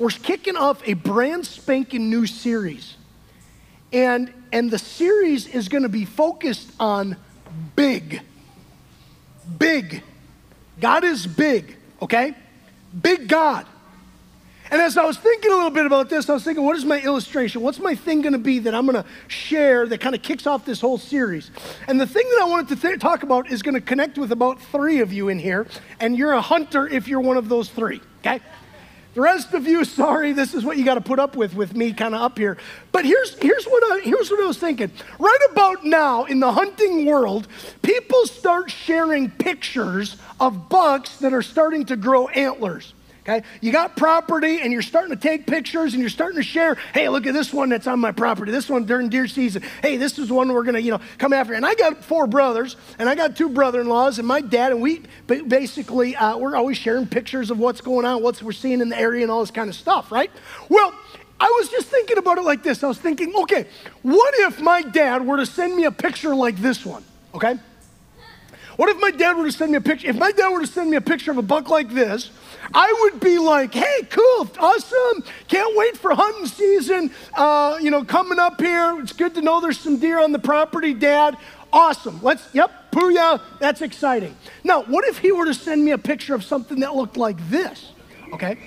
we're kicking off a brand spanking new series. And, and the series is going to be focused on big. Big. God is big, okay? Big God. And as I was thinking a little bit about this, I was thinking, what is my illustration? What's my thing going to be that I'm going to share that kind of kicks off this whole series? And the thing that I wanted to th- talk about is going to connect with about three of you in here, and you're a hunter if you're one of those three, okay? The rest of you, sorry, this is what you got to put up with with me kind of up here. But here's, here's, what I, here's what I was thinking. Right about now in the hunting world, people start sharing pictures of bucks that are starting to grow antlers. Okay? You got property and you're starting to take pictures and you're starting to share, hey, look at this one that's on my property. This one during deer season. Hey, this is one we're to, you know, come after. And I got four brothers and I got two brother-in-laws and my dad and we basically, uh, we're always sharing pictures of what's going on, what we're seeing in the area and all this kind of stuff, right? Well, I was just thinking about it like this. I was thinking, okay, what if my dad were to send me a picture like this one, okay? What if my dad were to send me a picture? If my dad were to send me a picture of a buck like this, I would be like, hey, cool, awesome. Can't wait for hunting season, uh, you know, coming up here. It's good to know there's some deer on the property, Dad. Awesome. Let's, yep, Puya, that's exciting. Now, what if he were to send me a picture of something that looked like this? Okay.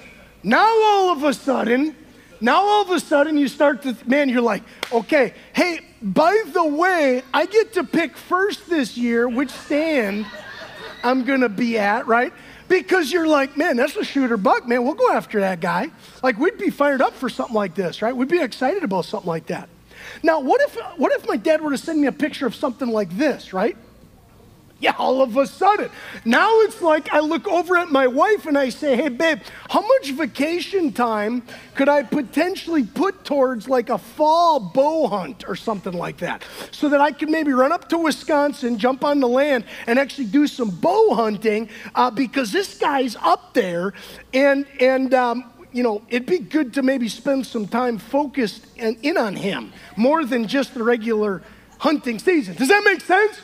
Now, all of a sudden, now all of a sudden you start to, man, you're like, okay, hey, by the way, I get to pick first this year which stand I'm gonna be at, right? Because you're like, man, that's a shooter buck, man. We'll go after that guy. Like, we'd be fired up for something like this, right? We'd be excited about something like that. Now, what if, what if my dad were to send me a picture of something like this, right? Yeah, all of a sudden. Now it's like I look over at my wife and I say, hey, babe, how much vacation time could I potentially put towards like a fall bow hunt or something like that? So that I could maybe run up to Wisconsin, jump on the land, and actually do some bow hunting uh, because this guy's up there and, and, um, you know, it'd be good to maybe spend some time focused and in on him more than just the regular hunting season. Does that make sense?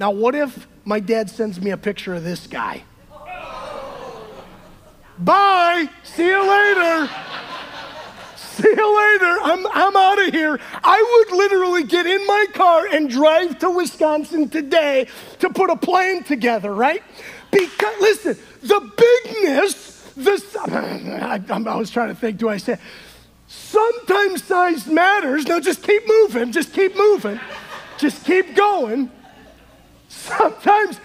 Now, what if my dad sends me a picture of this guy? Bye. See you later. See you later. I'm, I'm out of here. I would literally get in my car and drive to Wisconsin today to put a plan together, right? Because, listen, the bigness, the, I, I was trying to think, do I say, sometimes size matters. Now just keep moving, just keep moving, just keep going. Sometimes,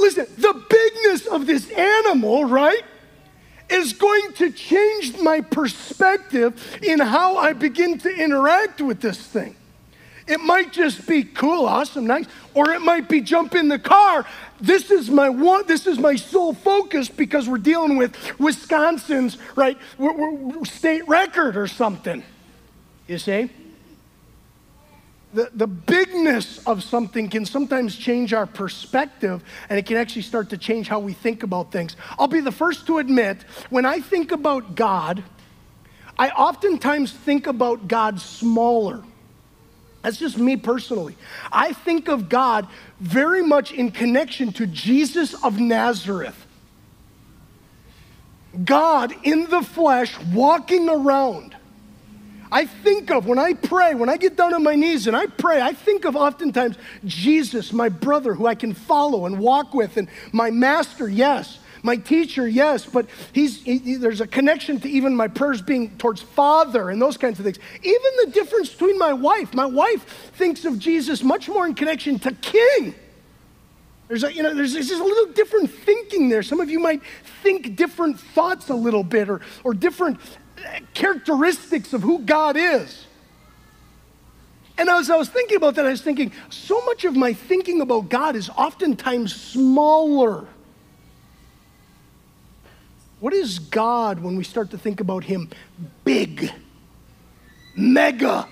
listen, the bigness of this animal, right, is going to change my perspective in how I begin to interact with this thing. It might just be cool, awesome, nice, or it might be jump in the car. This is my one. This is my sole focus because we're dealing with Wisconsin's right we're, we're state record or something. You see the, the bigness of something can sometimes change our perspective and it can actually start to change how we think about things. I'll be the first to admit, when I think about God, I oftentimes think about God smaller. That's just me personally. I think of God very much in connection to Jesus of Nazareth. God in the flesh walking around I think of when I pray, when I get down on my knees and I pray, I think of oftentimes Jesus, my brother, who I can follow and walk with, and my master, yes, my teacher, yes, but he's, he, there's a connection to even my prayers being towards Father and those kinds of things. Even the difference between my wife, my wife thinks of Jesus much more in connection to King. There's a, you know, there's, there's just a little different thinking there. Some of you might think different thoughts a little bit or, or different characteristics of who God is. And as I was thinking about that, I was thinking, so much of my thinking about God is oftentimes smaller. What is God when we start to think about Him? Big, mega.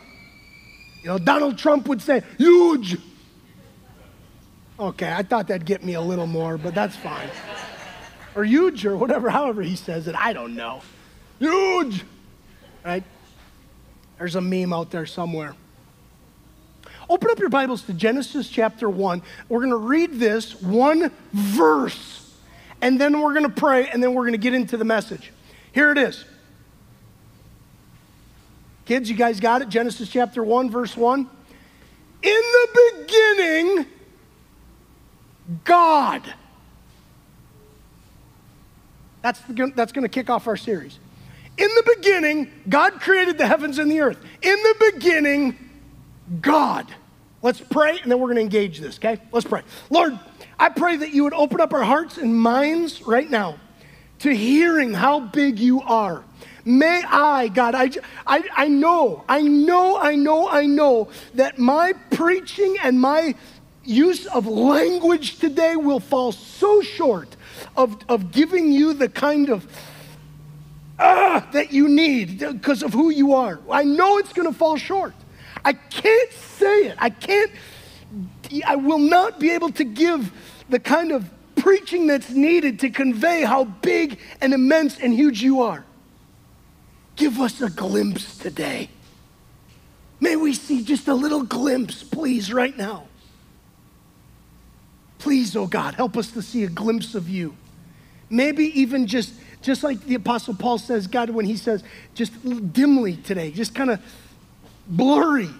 You know, Donald Trump would say, huge. Okay, I thought that'd get me a little more, but that's fine. Or huge, or whatever, however he says it, I don't know. Huge, right? There's a meme out there somewhere. Open up your Bibles to Genesis chapter 1. We're going to read this one verse, and then we're going to pray, and then we're going to get into the message. Here it is. Kids, you guys got it? Genesis chapter 1, verse 1. In the beginning, God. That's, that's going to kick off our series. In the beginning, God created the heavens and the earth. In the beginning, God. Let's pray and then we're going to engage this, okay? Let's pray. Lord, I pray that you would open up our hearts and minds right now to hearing how big you are. May I, God, I, I, I know, I know, I know, I know that my preaching and my use of language today will fall so short of, of giving you the kind of ah, that you need because of who you are. I know it's going to fall short. I can't say it. I can't, I will not be able to give the kind of preaching that's needed to convey how big and immense and huge you are. Give us a glimpse today. May we see just a little glimpse, please, right now. Please, oh God, help us to see a glimpse of you. Maybe even just, just like the Apostle Paul says, God, when he says, just dimly today, just kind of blurry,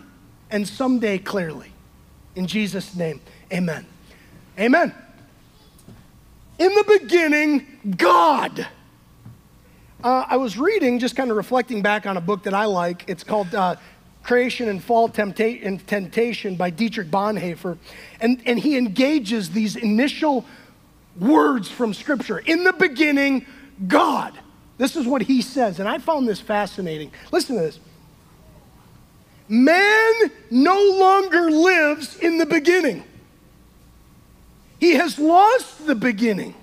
and someday clearly. In Jesus' name, amen. Amen. In the beginning, God. Uh, I was reading, just kind of reflecting back on a book that I like. It's called uh, Creation and Fall Tempta- and Temptation by Dietrich Bonhoeffer. And, and he engages these initial words from Scripture. In the beginning, God. This is what he says. And I found this fascinating. Listen to this. Man no longer lives in the beginning. He has lost the beginning.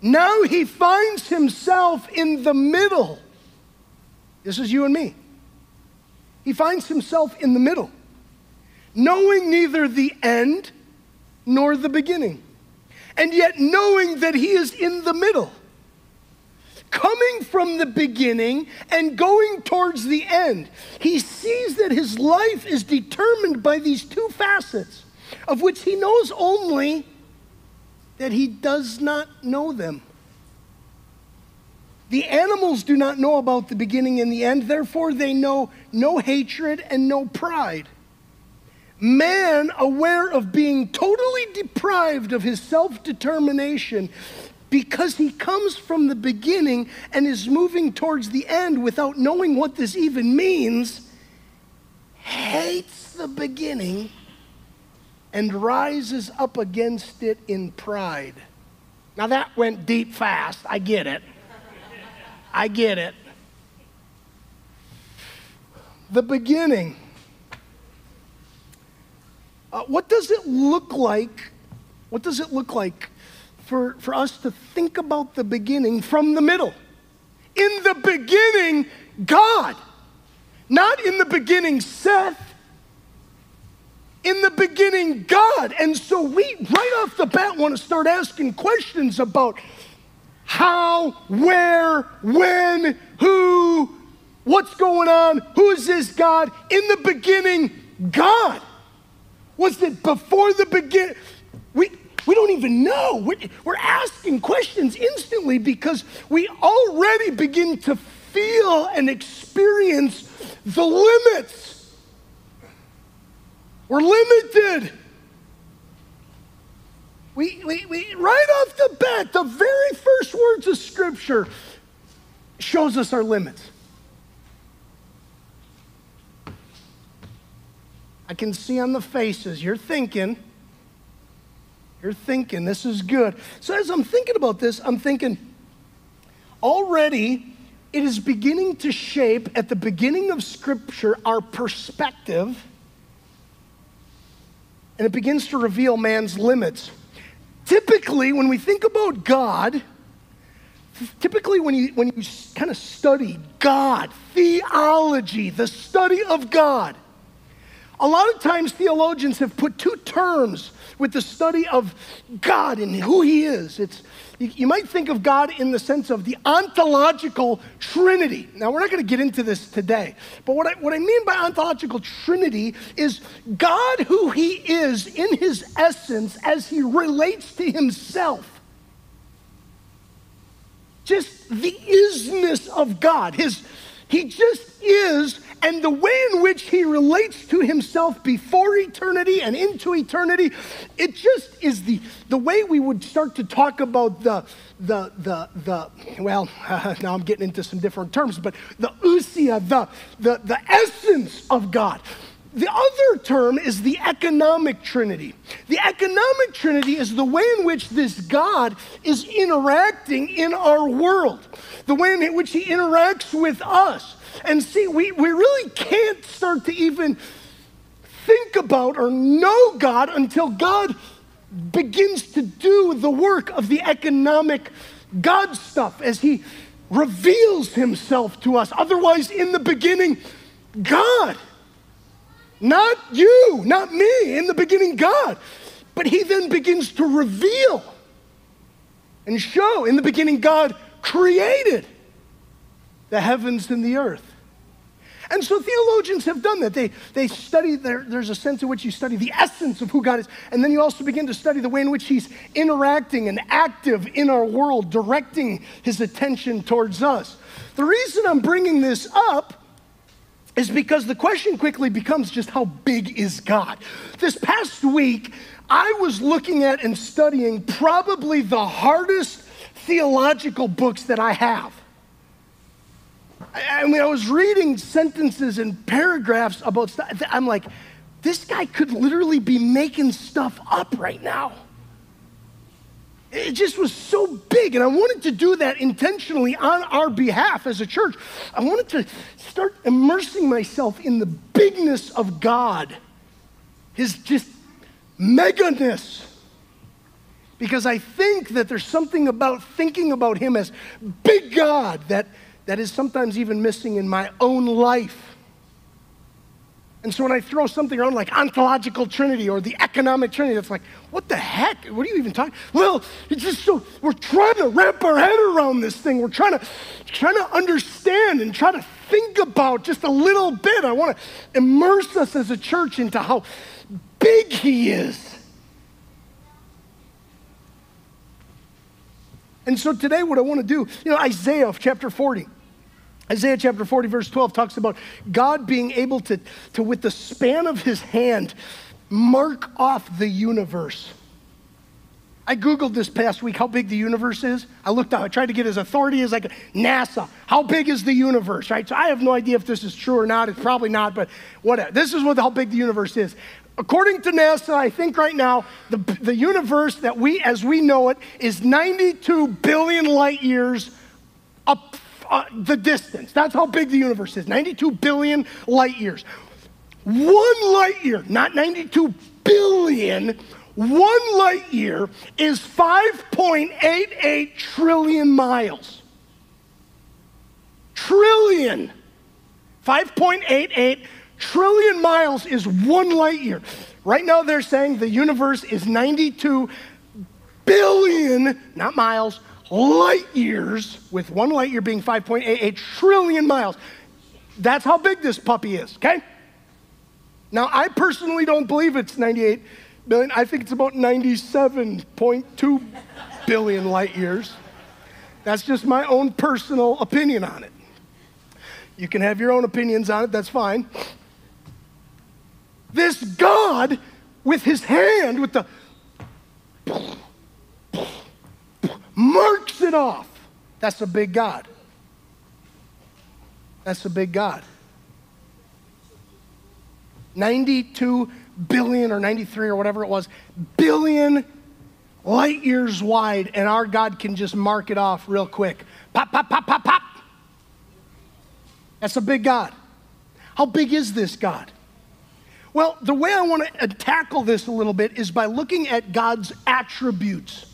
Now he finds himself in the middle. This is you and me. He finds himself in the middle, knowing neither the end nor the beginning, and yet knowing that he is in the middle coming from the beginning and going towards the end. He sees that his life is determined by these two facets, of which he knows only that he does not know them. The animals do not know about the beginning and the end, therefore, they know no hatred and no pride. Man, aware of being totally deprived of his self determination, because he comes from the beginning and is moving towards the end without knowing what this even means, hates the beginning and rises up against it in pride. Now that went deep fast. I get it. I get it. The beginning. Uh, what does it look like? What does it look like for, for us to think about the beginning from the middle. In the beginning, God. Not in the beginning, Seth. In the beginning, God. And so we, right off the bat, want to start asking questions about how, where, when, who, what's going on, who is this God? In the beginning, God. Was it before the beginning? We, we don't even know. We're asking questions instantly because we already begin to feel and experience the limits. We're limited. We, we, we, right off the bat, the very first words of Scripture shows us our limits. I can see on the faces, you're thinking, you're thinking this is good. So as I'm thinking about this, I'm thinking already it is beginning to shape at the beginning of Scripture our perspective, and it begins to reveal man's limits. Typically, when we think about God, typically when you, when you kind of study God, theology, the study of God, a lot of times theologians have put two terms with the study of God and who He is. It's, you, might think of God in the sense of the ontological Trinity. Now, we're not going to get into this today, but what I, what I mean by ontological Trinity is God who He is in His essence as He relates to Himself. just the isness of God. His, he just is, and the way in which he relates to himself before eternity and into eternity, it just is the, the way we would start to talk about the, the, the, the well, uh, now I'm getting into some different terms, but the ousia, the, the, the essence of God. The other term is the economic trinity. The economic trinity is the way in which this God is interacting in our world, the way in which he interacts with us. And see, we, we really can't start to even think about or know God until God begins to do the work of the economic God stuff as he reveals himself to us. Otherwise, in the beginning, God. Not you, not me. In the beginning, God. But he then begins to reveal and show. In the beginning, God created the heavens and the earth. And so theologians have done that. They, they study, there, there's a sense in which you study the essence of who God is, and then you also begin to study the way in which He's interacting and active in our world, directing His attention towards us. The reason I'm bringing this up is because the question quickly becomes just how big is God? This past week, I was looking at and studying probably the hardest theological books that I have. I mean, I was reading sentences and paragraphs about stuff. I'm like, this guy could literally be making stuff up right now. It just was so big, and I wanted to do that intentionally on our behalf as a church. I wanted to start immersing myself in the bigness of God, His just meganess. Because I think that there's something about thinking about Him as big God that that is sometimes even missing in my own life. And so when I throw something around like ontological trinity or the economic trinity, it's like, what the heck? What are you even talking? Well, it's just so we're trying to wrap our head around this thing. We're trying to trying to understand and try to think about just a little bit. I want to immerse us as a church into how big he is. And so today, what I want to do, you know, Isaiah chapter 40. Isaiah chapter 40, verse 12 talks about God being able to, to with the span of his hand, mark off the universe. I Googled this past week how big the universe is. I looked up, I tried to get as authority as I could. NASA, how big is the universe, right? So I have no idea if this is true or not. It's probably not, but whatever. This is what how big the universe is. According to NASA, I think right now, the, the universe that we, as we know it, is 92 billion light years up uh, the distance. That's how big the universe is 92 billion light years. One light year, not 92 billion, one light year is 5.88 trillion miles. Trillion. 5.88 trillion miles is one light year. Right now, they're saying the universe is 92 billion, not miles, light years, with one light year being 5.88 trillion miles. That's how big this puppy is, okay? Now, I personally don't believe it's 98 billion. I think it's about 97.2 billion light years. That's just my own personal opinion on it. You can have your own opinions on it, that's fine. This God, with his hand, with the marks it off. That's a big God. That's a big God. 92 billion or 93 or whatever it was, billion light years wide, and our God can just mark it off real quick. Pop, pop, pop, pop, pop. That's a big God. How big is this God? Well, the way I want to uh, tackle this a little bit is by looking at God's attributes.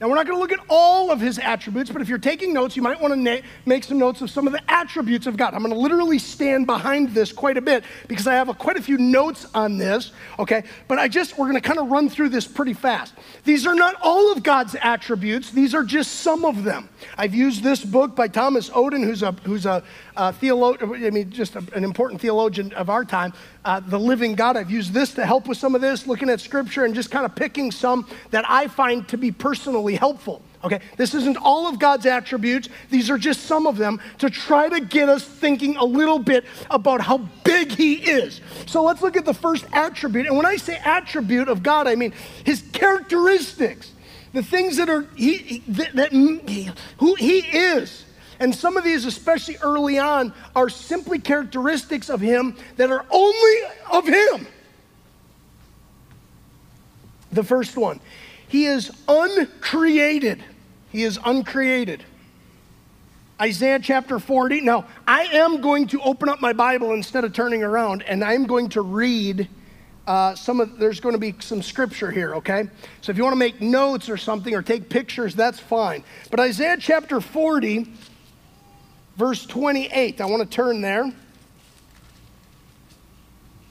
Now, we're not going to look at all of his attributes, but if you're taking notes, you might want to na- make some notes of some of the attributes of God. I'm going to literally stand behind this quite a bit because I have a, quite a few notes on this, okay? But I just, we're going to kind of run through this pretty fast. These are not all of God's attributes, these are just some of them. I've used this book by Thomas Oden, who's a, who's a, a theologian, I mean, just a, an important theologian of our time, uh, The Living God. I've used this to help with some of this, looking at scripture and just kind of picking some that I find to be personally helpful. Okay, this isn't all of God's attributes. These are just some of them to try to get us thinking a little bit about how big He is. So let's look at the first attribute. And when I say attribute of God, I mean His characteristics, the things that are He that, that he, who He is. And some of these, especially early on, are simply characteristics of Him that are only of Him. The first one, He is uncreated. He is uncreated. Isaiah chapter 40. Now, I am going to open up my Bible instead of turning around, and I'm going to read uh, some of, there's going to be some scripture here, okay? So if you want to make notes or something or take pictures, that's fine. But Isaiah chapter 40, verse 28, I want to turn there.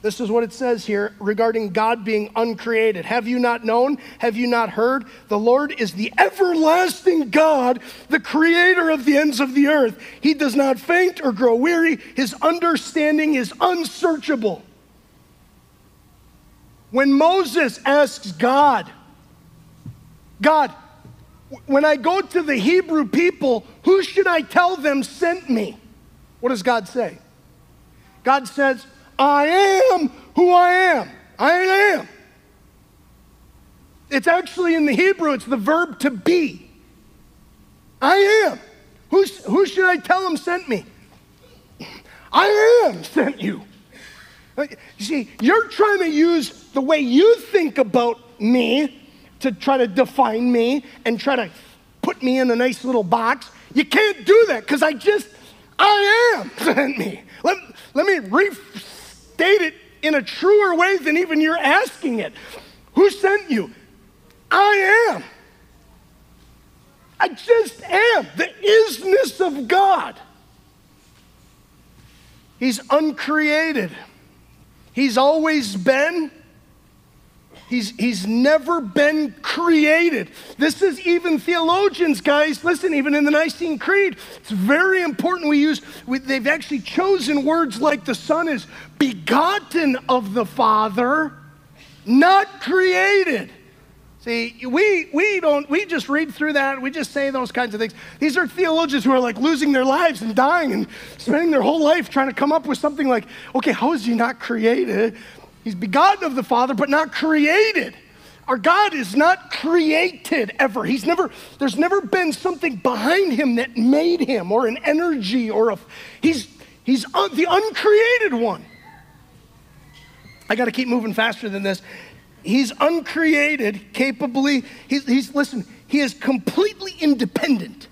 This is what it says here regarding God being uncreated. Have you not known? Have you not heard? The Lord is the everlasting God, the creator of the ends of the earth. He does not faint or grow weary, his understanding is unsearchable. When Moses asks God, God, when I go to the Hebrew people, who should I tell them sent me? What does God say? God says, I am who I am. I am. It's actually in the Hebrew, it's the verb to be. I am. Who's, who should I tell them sent me? I am sent you. You see, you're trying to use the way you think about me to try to define me and try to put me in a nice little box. You can't do that because I just, I am sent me. Let, let me restate it in a truer way than even you're asking it. Who sent you? I am. I just am. The isness of God. He's uncreated. He's always been He's, he's never been created. This is even theologians, guys. Listen, even in the Nicene Creed, it's very important we use, we, they've actually chosen words like the Son is begotten of the Father, not created. See, we, we don't, we just read through that, we just say those kinds of things. These are theologians who are like losing their lives and dying and spending their whole life trying to come up with something like, okay, how is he not created? He's begotten of the Father, but not created. Our God is not created ever. He's never, there's never been something behind him that made him or an energy or a, he's, he's un, the uncreated one. I got to keep moving faster than this. He's uncreated, capably, he's, he's listen, he is completely independent.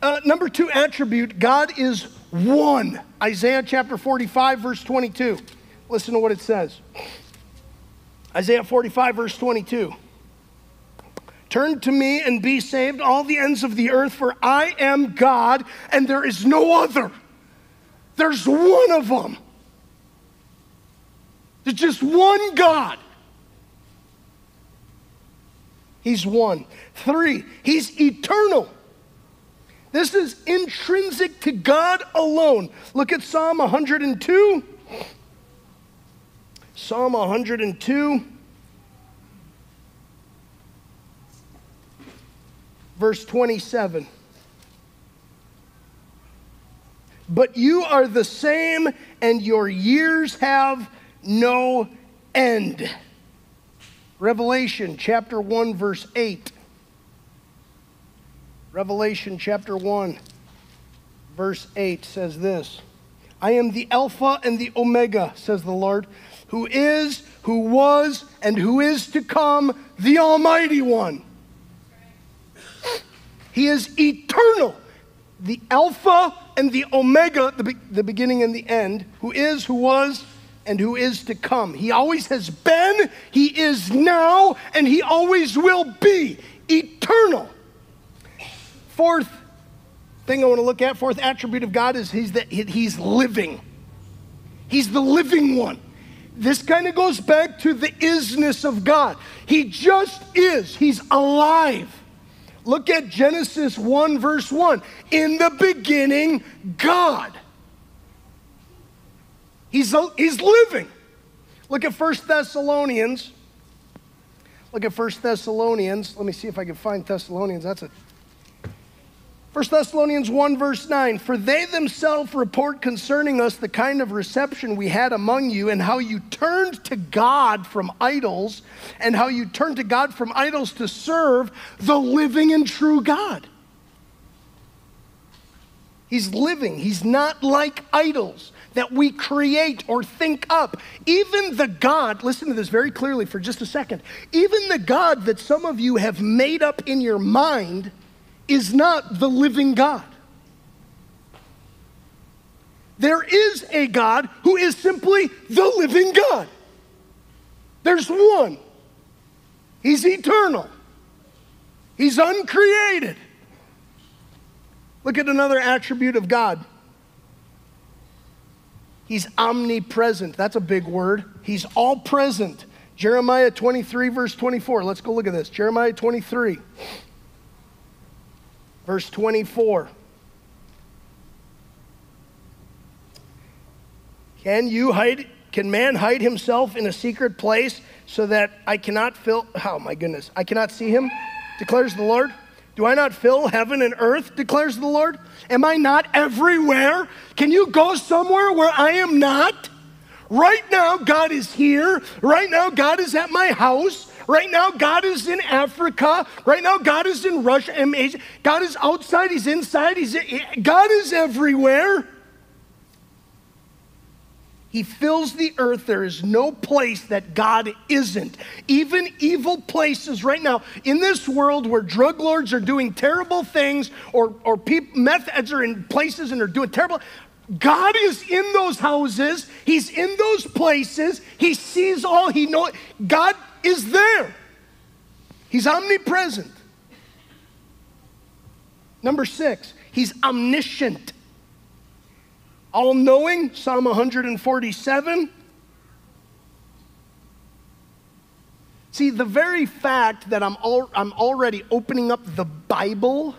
Uh, number two attribute God is one. Isaiah chapter 45, verse 22. Listen to what it says Isaiah 45, verse 22. Turn to me and be saved, all the ends of the earth, for I am God and there is no other. There's one of them. There's just one God. He's one. Three, He's eternal. This is intrinsic to God alone. Look at Psalm 102. Psalm 102, verse 27. But you are the same, and your years have no end. Revelation chapter 1, verse 8. Revelation chapter 1, verse 8 says this I am the Alpha and the Omega, says the Lord who is, who was, and who is to come, the Almighty One. He is eternal, the Alpha and the Omega, the, be- the beginning and the end, who is, who was, and who is to come. He always has been, He is now, and He always will be eternal. Fourth thing I want to look at, fourth attribute of God is He's, that he's living. He's the living one this kind of goes back to the isness of God. He just is, He's alive. Look at Genesis 1, verse 1. In the beginning, God. He's, he's living. Look at 1 Thessalonians. Look at 1 Thessalonians. Let me see if I can find Thessalonians. That's a 1 Thessalonians 1, verse 9 For they themselves report concerning us the kind of reception we had among you, and how you turned to God from idols, and how you turned to God from idols to serve the living and true God. He's living, he's not like idols that we create or think up. Even the God, listen to this very clearly for just a second, even the God that some of you have made up in your mind is not the living God. There is a God who is simply the living God. There's one. He's eternal. He's uncreated. Look at another attribute of God. He's omnipresent. That's a big word. He's all present. Jeremiah 23, verse 24. Let's go look at this. Jeremiah 23, verse 24. Can you hide? Can man hide himself in a secret place so that I cannot fill? Oh my goodness, I cannot see him, declares the Lord. Do I not fill heaven and earth, declares the Lord? Am I not everywhere? Can you go somewhere where I am not? Right now, God is here. Right now, God is at my house. Right now, God is in Africa. Right now, God is in Russia. And Asia. God is outside. He's inside. He's, God is everywhere. He fills the earth. There is no place that God isn't. Even evil places right now in this world where drug lords are doing terrible things or, or people, meth heads are in places and are doing terrible. God is in those houses. He's in those places. He sees all. He knows. God is there. He's omnipresent. Number six, he's omniscient all knowing, Psalm 147. See, the very fact that I'm, al- I'm already opening up the Bible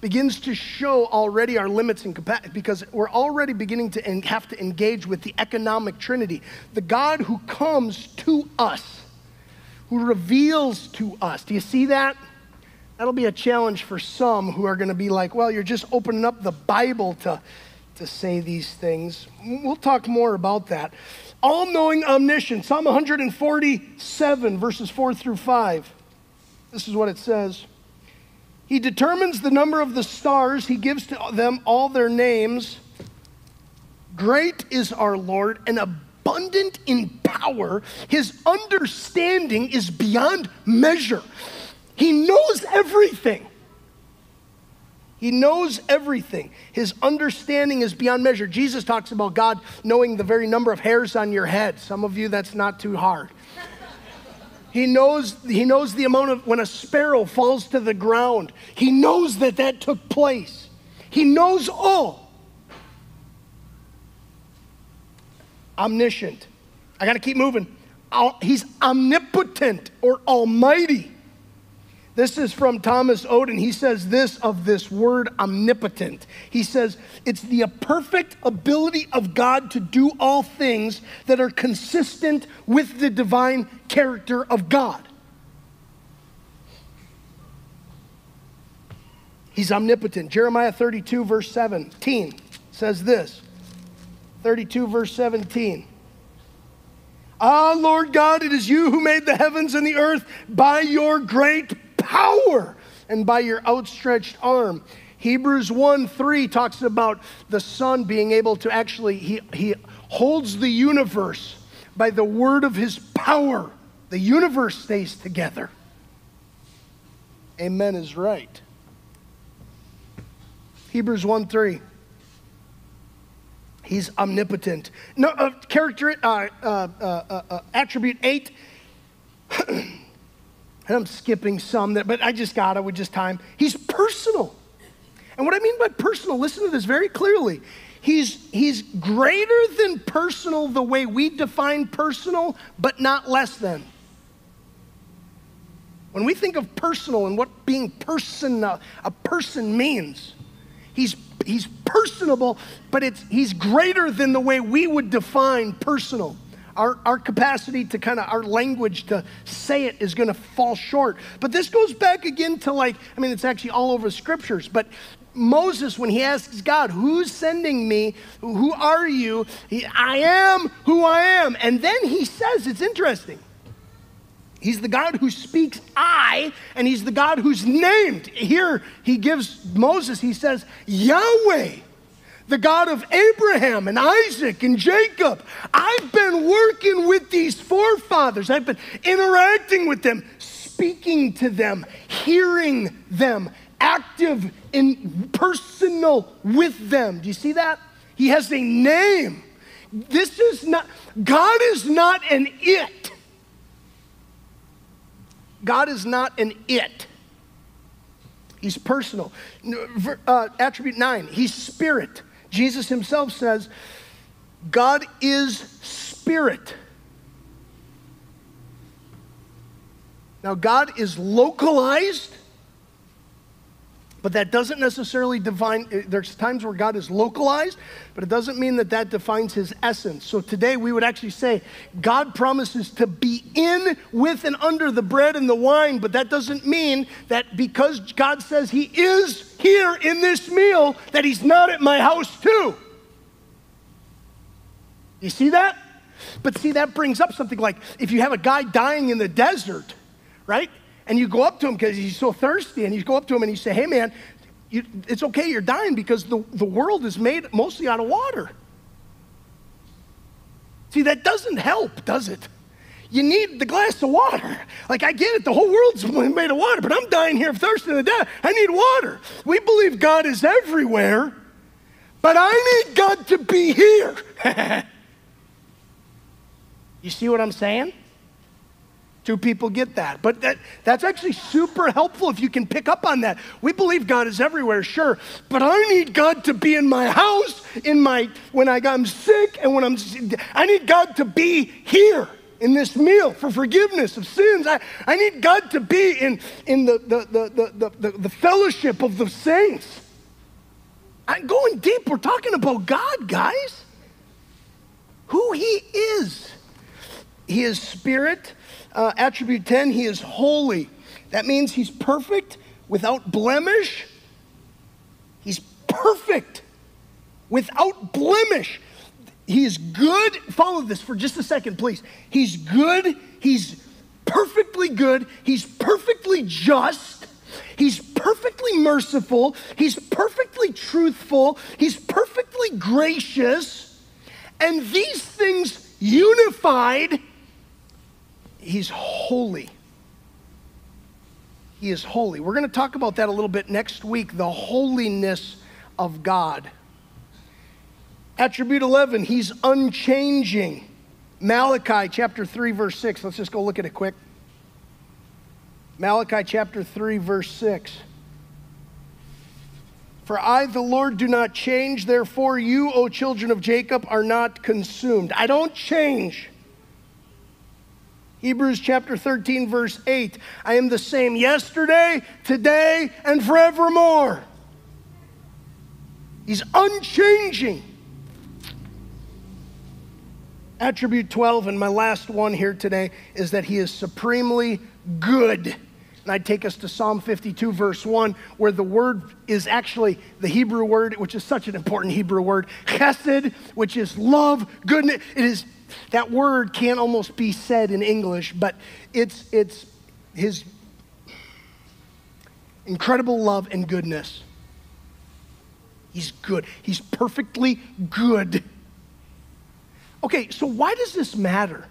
begins to show already our limits and capacity because we're already beginning to en- have to engage with the economic trinity. The God who comes to us, who reveals to us. Do you see that? That'll be a challenge for some who are going to be like, well, you're just opening up the Bible to to say these things. We'll talk more about that. All knowing omniscient, Psalm 147, verses 4 through 5. This is what it says He determines the number of the stars, He gives to them all their names. Great is our Lord and abundant in power. His understanding is beyond measure. He knows everything. He knows everything. His understanding is beyond measure. Jesus talks about God knowing the very number of hairs on your head. Some of you, that's not too hard. He knows, he knows the amount of when a sparrow falls to the ground. He knows that that took place. He knows all. Omniscient. I got to keep moving. He's omnipotent or almighty. This is from Thomas Oden. He says this of this word omnipotent. He says, it's the perfect ability of God to do all things that are consistent with the divine character of God. He's omnipotent. Jeremiah 32, verse 17 says this 32, verse 17. Ah, Lord God, it is you who made the heavens and the earth by your great power and by your outstretched arm. Hebrews 1 3 talks about the Son being able to actually, he, he holds the universe by the word of his power. The universe stays together. Amen is right. Hebrews 1 3. He's omnipotent. No, uh, character, uh, uh, uh, uh attribute 8. and I'm skipping some that, but I just got it with just time. He's personal. And what I mean by personal, listen to this very clearly. He's, he's greater than personal the way we define personal, but not less than. When we think of personal and what being person, uh, a person means, he's, he's personable, but it's, he's greater than the way we would define personal. Our, our capacity to kind of, our language to say it is going to fall short. But this goes back again to like, I mean, it's actually all over scriptures, but Moses, when he asks God, Who's sending me? Who are you? He, I am who I am. And then he says, It's interesting. He's the God who speaks I, and he's the God who's named. Here he gives Moses, he says, Yahweh, the God of Abraham and Isaac and Jacob. I've been working with these forefathers, I've been interacting with them, speaking to them, hearing them, active and personal with them. Do you see that? He has a name. This is not, God is not an it. God is not an it. He's personal. Uh, attribute nine, he's spirit. Jesus himself says, God is spirit. Now, God is localized but that doesn't necessarily define, uh, there's times where God is localized, but it doesn't mean that that defines his essence. So today we would actually say God promises to be in, with, and under the bread and the wine, but that doesn't mean that because God says he is here in this meal, that he's not at my house too. You see that? But see, that brings up something like if you have a guy dying in the desert, right? And you go up to him because he's so thirsty, and you go up to him and you say, Hey, man, you, it's okay, you're dying because the, the world is made mostly out of water. See, that doesn't help, does it? You need the glass of water. Like, I get it, the whole world's made of water, but I'm dying here of thirst the death. I need water. We believe God is everywhere, but I need God to be here. you see what I'm saying? Two people get that. But that, that's actually super helpful if you can pick up on that. We believe God is everywhere, sure, but I need God to be in my house, in my when I, I'm sick, and when I'm I need God to be here in this meal for forgiveness of sins. I, I need God to be in, in the, the, the, the, the, the fellowship of the saints. I'm going deep. We're talking about God, guys. Who He is. He is spirit uh, attribute 10, he is holy. That means he's perfect without blemish. He's perfect without blemish. He is good. Follow this for just a second, please. He's good. He's perfectly good. He's perfectly just. He's perfectly merciful. He's perfectly truthful. He's perfectly gracious. And these things unified He's holy. He is holy. We're going to talk about that a little bit next week the holiness of God. Attribute 11, he's unchanging. Malachi chapter 3, verse 6. Let's just go look at it quick. Malachi chapter 3, verse 6. For I, the Lord, do not change, therefore you, O children of Jacob, are not consumed. I don't change. Hebrews chapter 13, verse 8 I am the same yesterday, today, and forevermore. He's unchanging. Attribute 12, and my last one here today, is that he is supremely good. And I'd take us to Psalm 52, verse 1, where the word is actually the Hebrew word, which is such an important Hebrew word, chesed, which is love, goodness. It is that word can't almost be said in English, but it's, it's his incredible love and goodness. He's good. He's perfectly good. Okay, so why does this matter?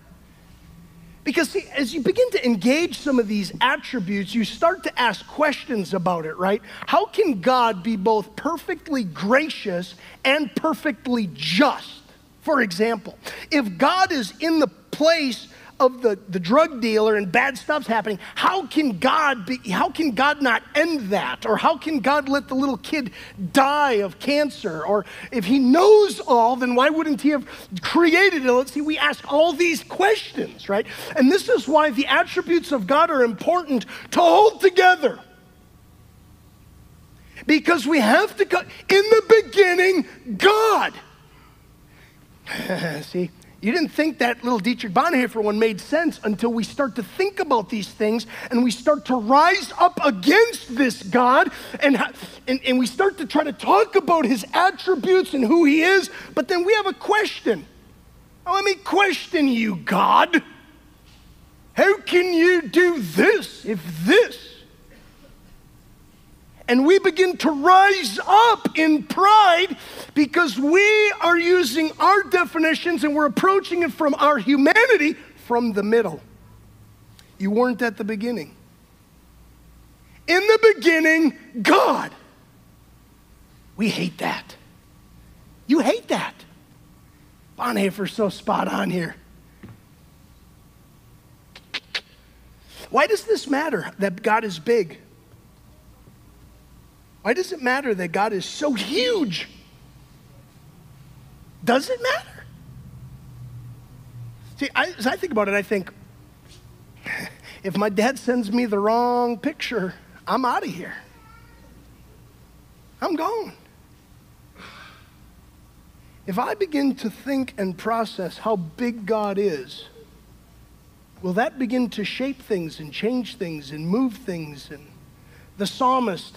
Because see, as you begin to engage some of these attributes, you start to ask questions about it, right? How can God be both perfectly gracious and perfectly just? For example, if God is in the place of the, the drug dealer and bad stuff's happening, how can God be, how can God not end that? Or how can God let the little kid die of cancer? Or if he knows all, then why wouldn't he have created it? Let's see, we ask all these questions, right? And this is why the attributes of God are important to hold together. Because we have to go, in the beginning, God. See, You didn't think that little Dietrich Bonhoeffer one made sense until we start to think about these things and we start to rise up against this God and, and, and we start to try to talk about his attributes and who he is, but then we have a question. Let me question you, God. How can you do this if this? And we begin to rise up in pride because we are using our definitions and we're approaching it from our humanity from the middle. You weren't at the beginning. In the beginning, God. We hate that. You hate that. Bonhoeffer's so spot on here. Why does this matter that God is big? Why does it matter that God is so huge? Does it matter? See, I, as I think about it, I think if my dad sends me the wrong picture, I'm out of here. I'm gone. If I begin to think and process how big God is, will that begin to shape things and change things and move things? And the psalmist,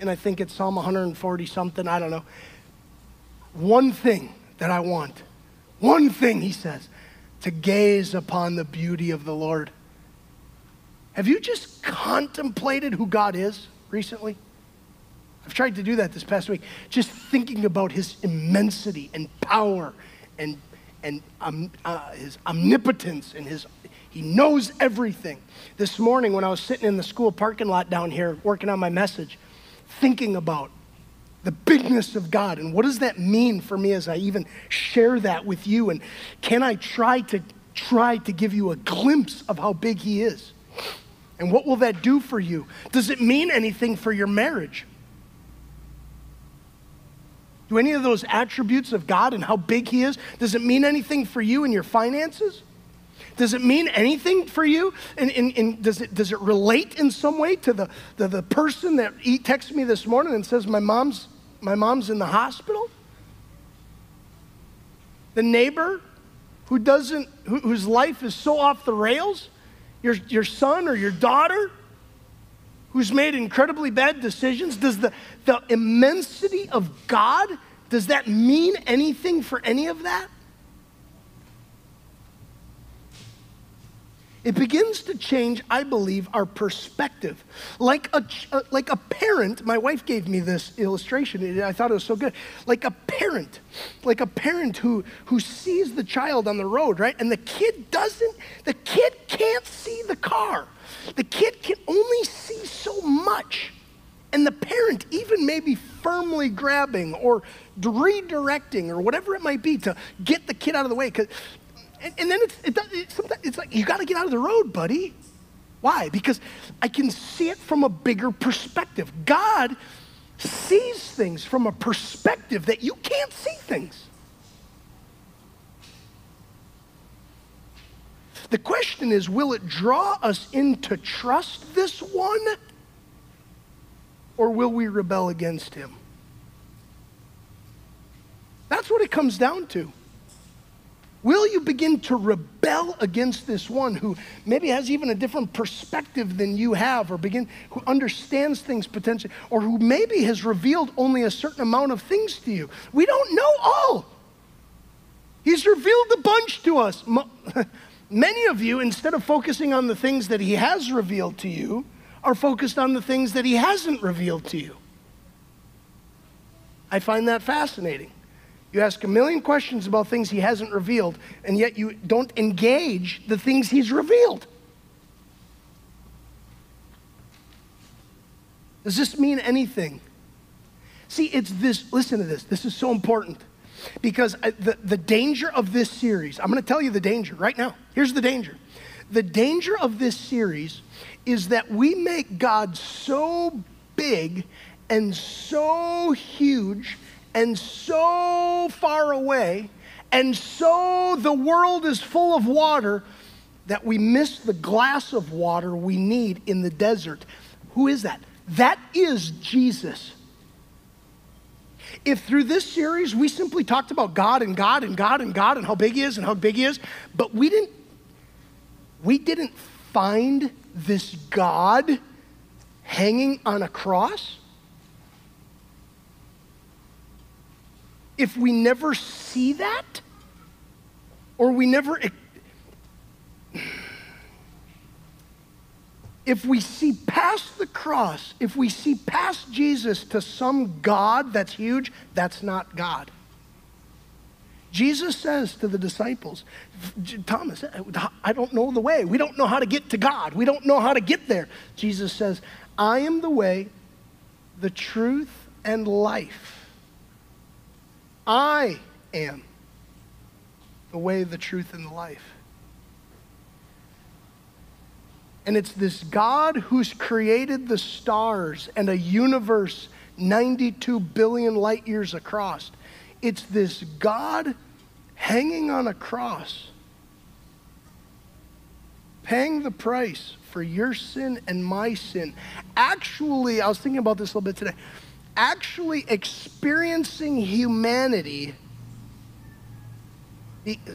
and I think it's Psalm 140 something, I don't know. One thing that I want, one thing, he says, to gaze upon the beauty of the Lord. Have you just contemplated who God is recently? I've tried to do that this past week, just thinking about his immensity and power and, and um, uh, his omnipotence and his, he knows everything. This morning, when I was sitting in the school parking lot down here working on my message, thinking about the bigness of God and what does that mean for me as I even share that with you and can I try to try to give you a glimpse of how big he is? And what will that do for you? Does it mean anything for your marriage? Do any of those attributes of God and how big he is, does it mean anything for you and your finances? Does it mean anything for you? And, and, and, does, it, does it relate in some way to the, the, the person that texted me this morning and says, my mom's, my mom's in the hospital? The neighbor who doesn't, who, whose life is so off the rails? Your, your son or your daughter who's made incredibly bad decisions? Does the, the immensity of God, does that mean anything for any of that? It begins to change, I believe, our perspective. Like a, uh, like a parent, my wife gave me this illustration. I thought it was so good. Like a parent, like a parent who, who sees the child on the road, right? And the kid doesn't, the kid can't see the car. The kid can only see so much. And the parent, even maybe firmly grabbing or redirecting or whatever it might be to get the kid out of the way. Because and, and then it's, it, it, sometimes it's like, you got to get out of the road, buddy. Why? Because I can see it from a bigger perspective. God sees things from a perspective that you can't see things. The question is will it draw us in to trust this one? Or will we rebel against him? That's what it comes down to. Will you begin to rebel against this one who maybe has even a different perspective than you have, or begin who understands things potentially, or who maybe has revealed only a certain amount of things to you? We don't know all. He's revealed a bunch to us. Many of you, instead of focusing on the things that he has revealed to you, are focused on the things that he hasn't revealed to you. I find that fascinating. You ask a million questions about things he hasn't revealed, and yet you don't engage the things he's revealed. Does this mean anything? See, it's this, listen to this, this is so important. Because uh, the, the danger of this series, I'm going to tell you the danger right now. Here's the danger. The danger of this series is that we make God so big and so huge and so far away, and so the world is full of water that we miss the glass of water we need in the desert. Who is that? That is Jesus. If through this series we simply talked about God and God and God and God and how big He is and how big He is, but we didn't, we didn't find this God hanging on a cross, if we never see that, or we never if we see past the cross, if we see past Jesus to some God that's huge, that's not God. Jesus says to the disciples, Thomas, uh, I don't know the way. We don't know how to get to God. We don't know how to get there. Jesus says, I am the way, the truth, and life. I am the way, the truth, and the life. And it's this God who's created the stars and a universe 92 billion light years across. It's this God hanging on a cross, paying the price for your sin and my sin. Actually, I was thinking about this a little bit today. Actually, experiencing humanity.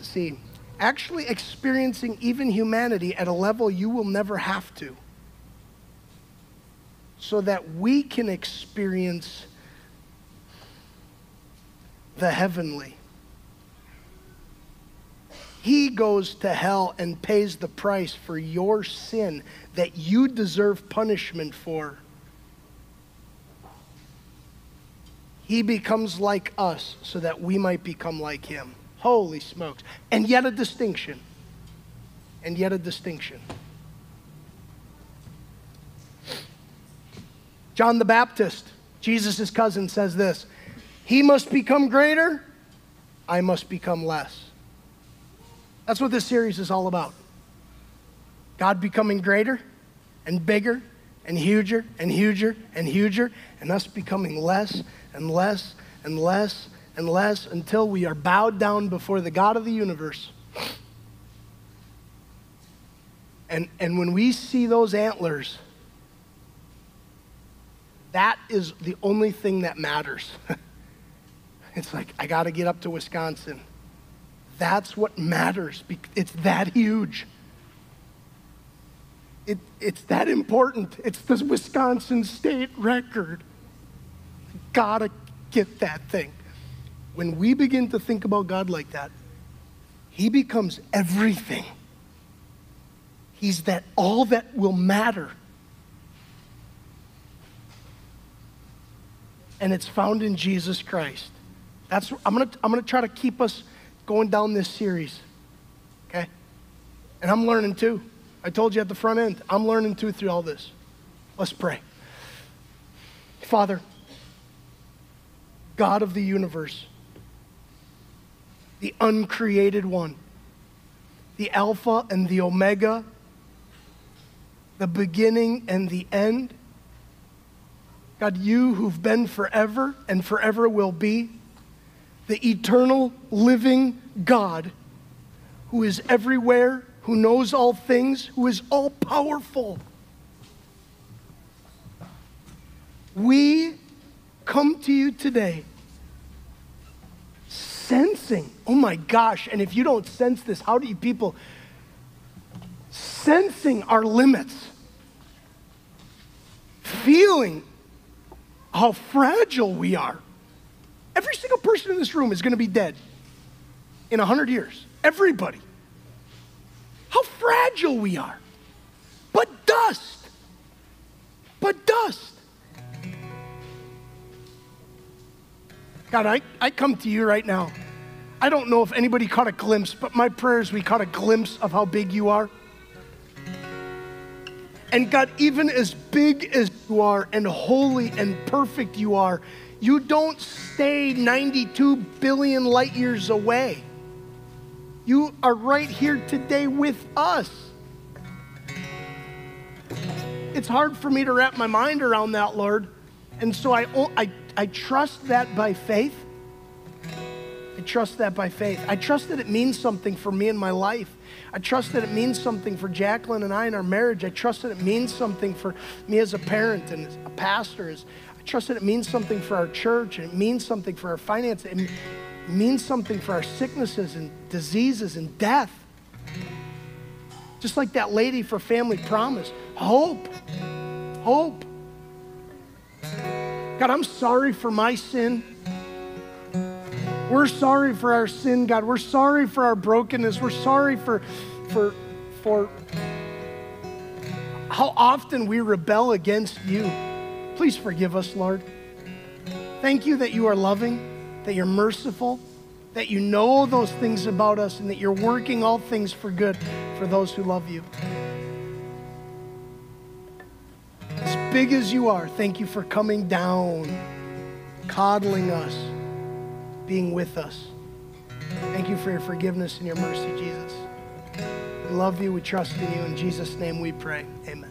See, actually experiencing even humanity at a level you will never have to, so that we can experience the heavenly. He goes to hell and pays the price for your sin that you deserve punishment for. He becomes like us so that we might become like him. Holy smokes. And yet a distinction. And yet a distinction. John the Baptist, Jesus' cousin, says this He must become greater, I must become less. That's what this series is all about. God becoming greater and bigger and huger and huger and huger, and us becoming less and less and less and less until we are bowed down before the God of the universe. And, and when we see those antlers, that is the only thing that matters. it's like, I got to get up to Wisconsin. That's what matters. It's that huge. It, it's that important. It's the Wisconsin state record. Gotta get that thing when we begin to think about God like that, He becomes everything. He's that all that will matter. And it's found in Jesus Christ. That's I'm gonna I'm gonna try to keep us going down this series. Okay? And I'm learning too. I told you at the front end, I'm learning too through all this. Let's pray. Father, God of the universe, the uncreated one, the Alpha and the Omega, the beginning and the end. God, you who've been forever and forever will be, the eternal living God who is everywhere, who knows all things, who is all powerful. We come to you today sensing. Oh my gosh. And if you don't sense this, how do you people sensing our limits? Feeling how fragile we are. Every single person in this room is going to be dead in 100 years. Everybody. How fragile we are. But dust. But dust. God, I, I come to you right now. I don't know if anybody caught a glimpse, but my prayers, we caught a glimpse of how big you are. And God, even as big as you are and holy and perfect you are, you don't stay 92 billion light years away. You are right here today with us. It's hard for me to wrap my mind around that, Lord. And so I, I I trust that by faith. I trust that by faith. I trust that it means something for me in my life. I trust that it means something for Jacqueline and I in our marriage. I trust that it means something for me as a parent and as a pastor. I trust that it means something for our church and it means something for our finances. Means something for our sicknesses and diseases and death. Just like that lady for Family Promise. Hope. Hope. God, I'm sorry for my sin. We're sorry for our sin, God. We're sorry for our brokenness. We're sorry for, for, for how often we rebel against you. Please forgive us, Lord. Thank you that you are loving, that you're merciful, that you know those things about us, and that you're working all things for good for those who love you. As big as you are, thank you for coming down, coddling us being with us. Thank you for your forgiveness and your mercy, Jesus. We love you. We trust in you. In Jesus' name we pray. Amen.